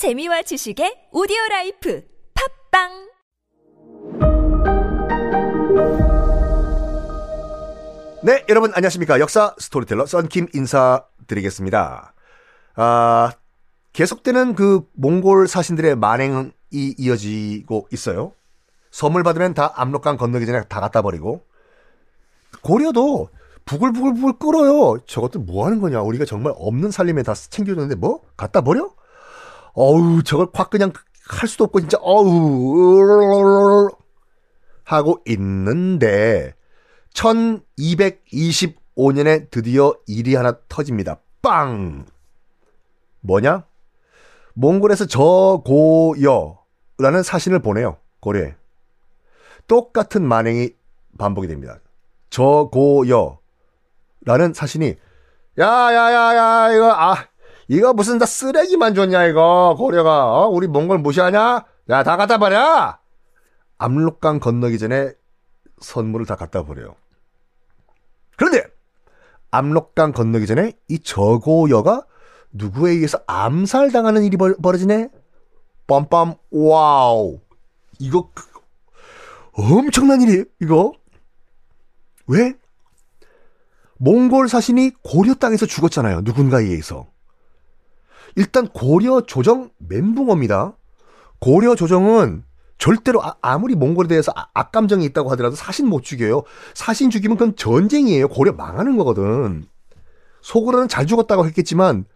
재미와 지식의 오디오 라이프 팟빵 네, 여러분 안녕하십니까. 역사 스토리텔러 썬킴 인사드리겠습니다. 아, 계속되는 그 몽골 사신들의 만행이 이어지고 있어요. 선물 받으면 다 압록강 건너기 전에 다 갖다 버리고 고려도 부글부글부글 끓어요. 저것들 뭐 하는 거냐? 우리가 정말 없는 살림에 다 챙겨줬는데 뭐 갖다 버려? 어우, 저걸 확 그냥 할 수도 없고 진짜 어우 하고 있는데 1225년에 드디어 일이 하나 터집니다. 빵! 뭐냐? 몽골에서 저고여라는 사신을 보내요. 고려에. 똑같은 만행이 반복이 됩니다. 저고여라는 사신이 야야야야 이거 아 이거 무슨 다 쓰레기만 줬냐 이거 고려가 어? 우리 몽골 무시하냐? 야 다 갖다 버려. 압록강 건너기 전에 선물을 다 갖다 버려요. 그런데 압록강 건너기 전에 이 저고여가 누구에 의해서 암살당하는 일이 벌, 벌어지네? 빰빰 wow 이거 그- 엄청난 일이에요 이거 왜? 몽골 사신이 고려 땅에서 죽었잖아요 누군가에 의해서 일단 고려 조정 멘붕어입니다 고려 조정은 절대로 아, 무리 몽골에 대해서 아- 악감정이 있다고 하더라도 사신 못 죽여요. 사신 죽이면 그건 전쟁이에요. 고려 망하는 거거든. 속으로는 잘 죽었다고 했겠지만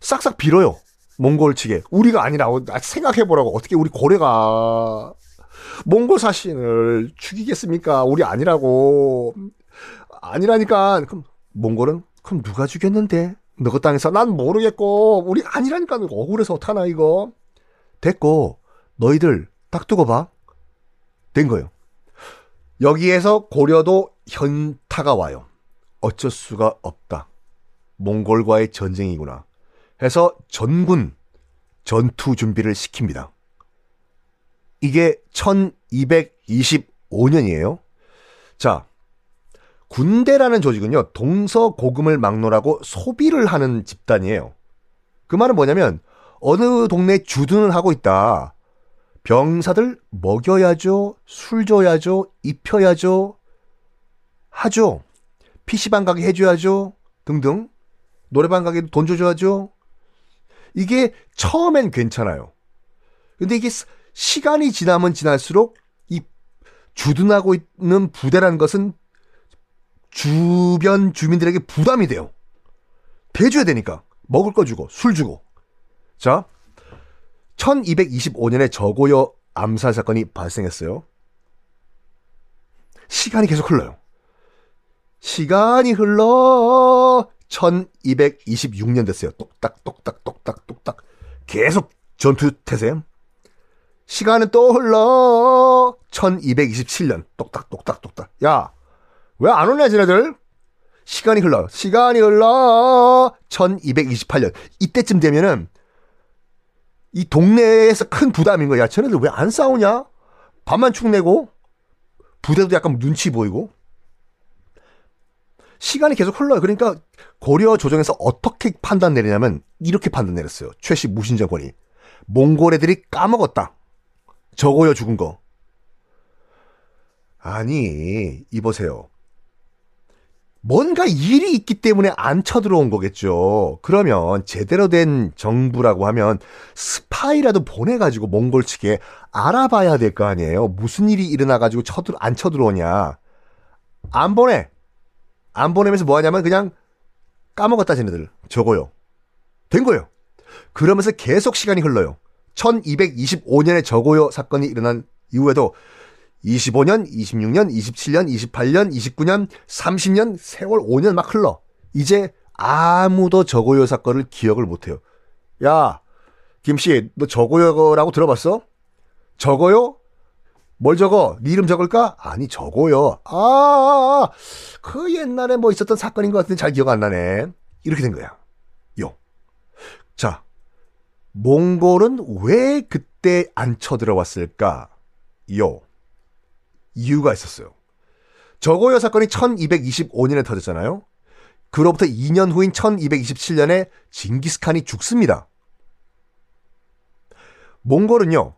싹싹 빌어요. 몽골 측에 우리가 아니라고 생각해 보라고 어떻게 우리 고려가 몽골 사신을 죽이겠습니까? 우리 아니라고 아니라니까 그럼 몽골은 그럼 누가 죽였는데? 너그 땅에서 난 모르겠고 우리 아니라니까 억울해서 어떡하나 이거 됐고 너희들 딱 두고 봐. 된 거예요. 여기에서 고려도 현타가 와요. 어쩔 수가 없다. 몽골과의 전쟁이구나. 해서 전군 전투 준비를 시킵니다. 이게 1225년이에요. 자, 군대라는 조직은요, 동서고금을 막론하고 소비를 하는 집단이에요. 그 말은 뭐냐면, 어느 동네 주둔을 하고 있다. 병사들 먹여야죠, 술 줘야죠, 입혀야죠, 하죠. PC방 가게 해줘야죠, 등등. 노래방 가게도 돈 줘줘야죠. 이게 처음엔 괜찮아요. 근데 이게 스- 시간이 지나면 지날수록 이 주둔하고 있는 부대라는 것은 주변 주민들에게 부담이 돼요. 대줘야 되니까. 먹을 거 주고, 술 주고. 자, 1225년에 저고여 암살 사건이 발생했어요. 시간이 계속 흘러요. 시간이 흘러 1226년 됐어요. 똑딱 똑딱 똑딱 똑딱 계속 전투 태세. 시간은 또 흘러 1227년 똑딱 똑딱 똑딱. 야, 왜안 오냐 쟤네들? 시간이 흘러. 시간이 흘러 1228년. 이때쯤 되면은 이 동네에서 큰 부담인 거야. 쟤네들 왜 안 싸우냐? 밥만 축 내고 부대도 약간 눈치 보이고 시간이 계속 흘러요. 그러니까 고려 조정에서 어떻게 판단 내리냐면 이렇게 판단 내렸어요. 최씨 무신정권이 몽골 애들이 까먹었다. 저거요 죽은 거. 아니 이보세요. 뭔가 일이 있기 때문에 안 쳐들어온 거겠죠. 그러면 제대로 된 정부라고 하면 스파이라도 보내가지고 몽골 측에 알아봐야 될 거 아니에요. 무슨 일이 일어나가지고 쳐들 안 쳐들어오냐. 안 보내. 안 보내면서 뭐 하냐면 그냥 까먹었다 쟤네들. 저거요. 된 거예요. 그러면서 계속 시간이 흘러요. 1225년에 저고요 사건이 일어난 이후에도 25년, 26년, 27년, 28년, 29년, 30년, 세월 5년 막 흘러. 이제 아무도 저고요 사건을 기억을 못해요. 야, 김씨, 너 저고요라고 들어봤어? 저거요? 뭘 적어? 네 이름 적을까? 아니, 저거요. 아, 아, 아, 그 옛날에 뭐 있었던 사건인 것 같은데 잘 기억 안 나네. 이렇게 된 거야. 요. 자, 몽골은 왜 그때 안 쳐들어왔을까? 요. 이유가 있었어요. 저고요 사건이 1225년에 터졌잖아요. 그로부터 2년 후인 1227년에 징기스칸이 죽습니다. 몽골은요.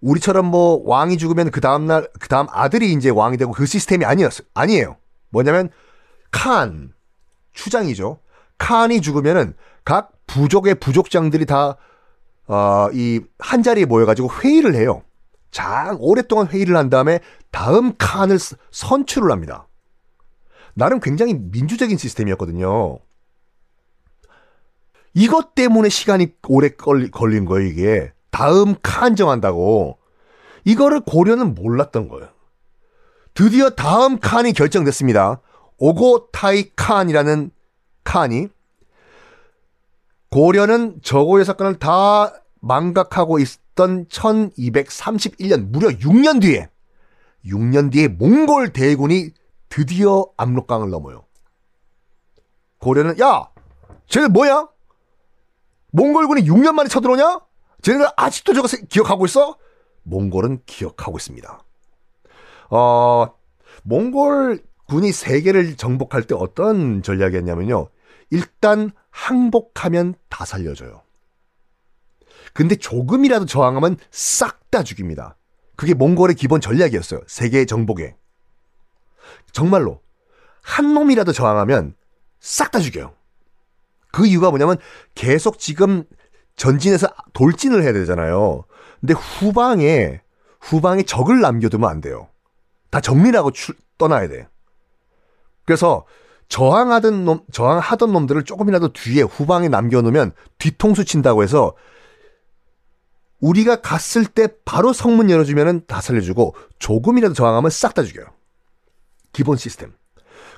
우리처럼 뭐 왕이 죽으면 그 다음 날 그 다음 아들이 이제 왕이 되고 그 시스템이 아니었어. 아니에요. 뭐냐면 칸 추장이죠. 칸이 죽으면은 각 부족의 부족장들이 다 어, 이 한 자리에 모여가지고 회의를 해요. 장 오랫동안 회의를 한 다음에 다음 칸을 선출을 합니다. 나름 굉장히 민주적인 시스템이었거든요. 이것 때문에 시간이 오래 걸린 거예요, 이게. 다음 칸 정한다고. 이거를 고려는 몰랐던 거예요. 드디어 다음 칸이 결정됐습니다. 오고타이 칸이라는 칸이 고려는 저고의 사건을 다 망각하고 있던 1231년 무려 6년 뒤에 6년 뒤에 몽골 대군이 드디어 압록강을 넘어요. 고려는 야, 쟤네 뭐야? 몽골군이 6년 만에 쳐들어오냐? 쟤네들 아직도 저거 기억하고 있어? 몽골은 기억하고 있습니다. 어, 몽골 군이 세계를 정복할 때 어떤 전략이었냐면요. 일단 항복하면 다 살려줘요. 근데 조금이라도 저항하면 싹 다 죽입니다. 그게 몽골의 기본 전략이었어요. 세계 정복에. 정말로 한 놈이라도 저항하면 싹 다 죽여요. 그 이유가 뭐냐면 계속 지금 전진해서 돌진을 해야 되잖아요. 근데 후방에 후방에 적을 남겨두면 안 돼요. 다 정리하고 출, 떠나야 돼. 그래서 저항하던 놈, 저항하던 놈들을 조금이라도 뒤에 후방에 남겨놓으면 뒤통수 친다고 해서 우리가 갔을 때 바로 성문 열어주면은 다 살려주고 조금이라도 저항하면 싹 다 죽여요. 기본 시스템.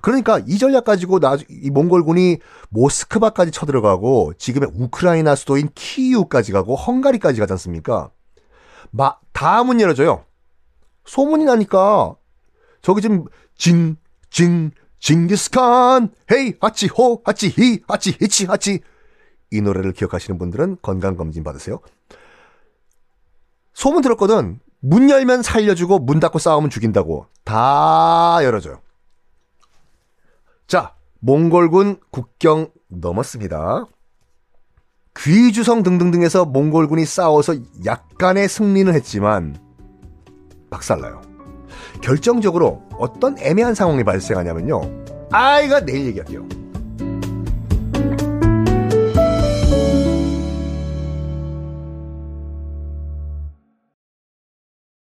그러니까 이 전략 가지고 나, 이 몽골군이 모스크바까지 쳐들어가고 지금의 우크라이나 수도인 키이우까지 가고 헝가리까지 가지 않습니까? 마, 다 문 열어줘요. 소문이 나니까 저기 지금 징, 징, 징기스칸, 헤이, 하치, 호, 하치, 히, 하치, 히치, 하치. 이 노래를 기억하시는 분들은 건강검진 받으세요. 소문 들었거든. 문 열면 살려주고 문 닫고 싸우면 죽인다고. 다 열어줘요. 자, 몽골군 국경 넘었습니다. 귀주성 등등등에서 몽골군이 싸워서 약간의 승리는 했지만 박살나요. 결정적으로 어떤 애매한 상황이 발생하냐면요. 아, 이가 내일 얘기할게요.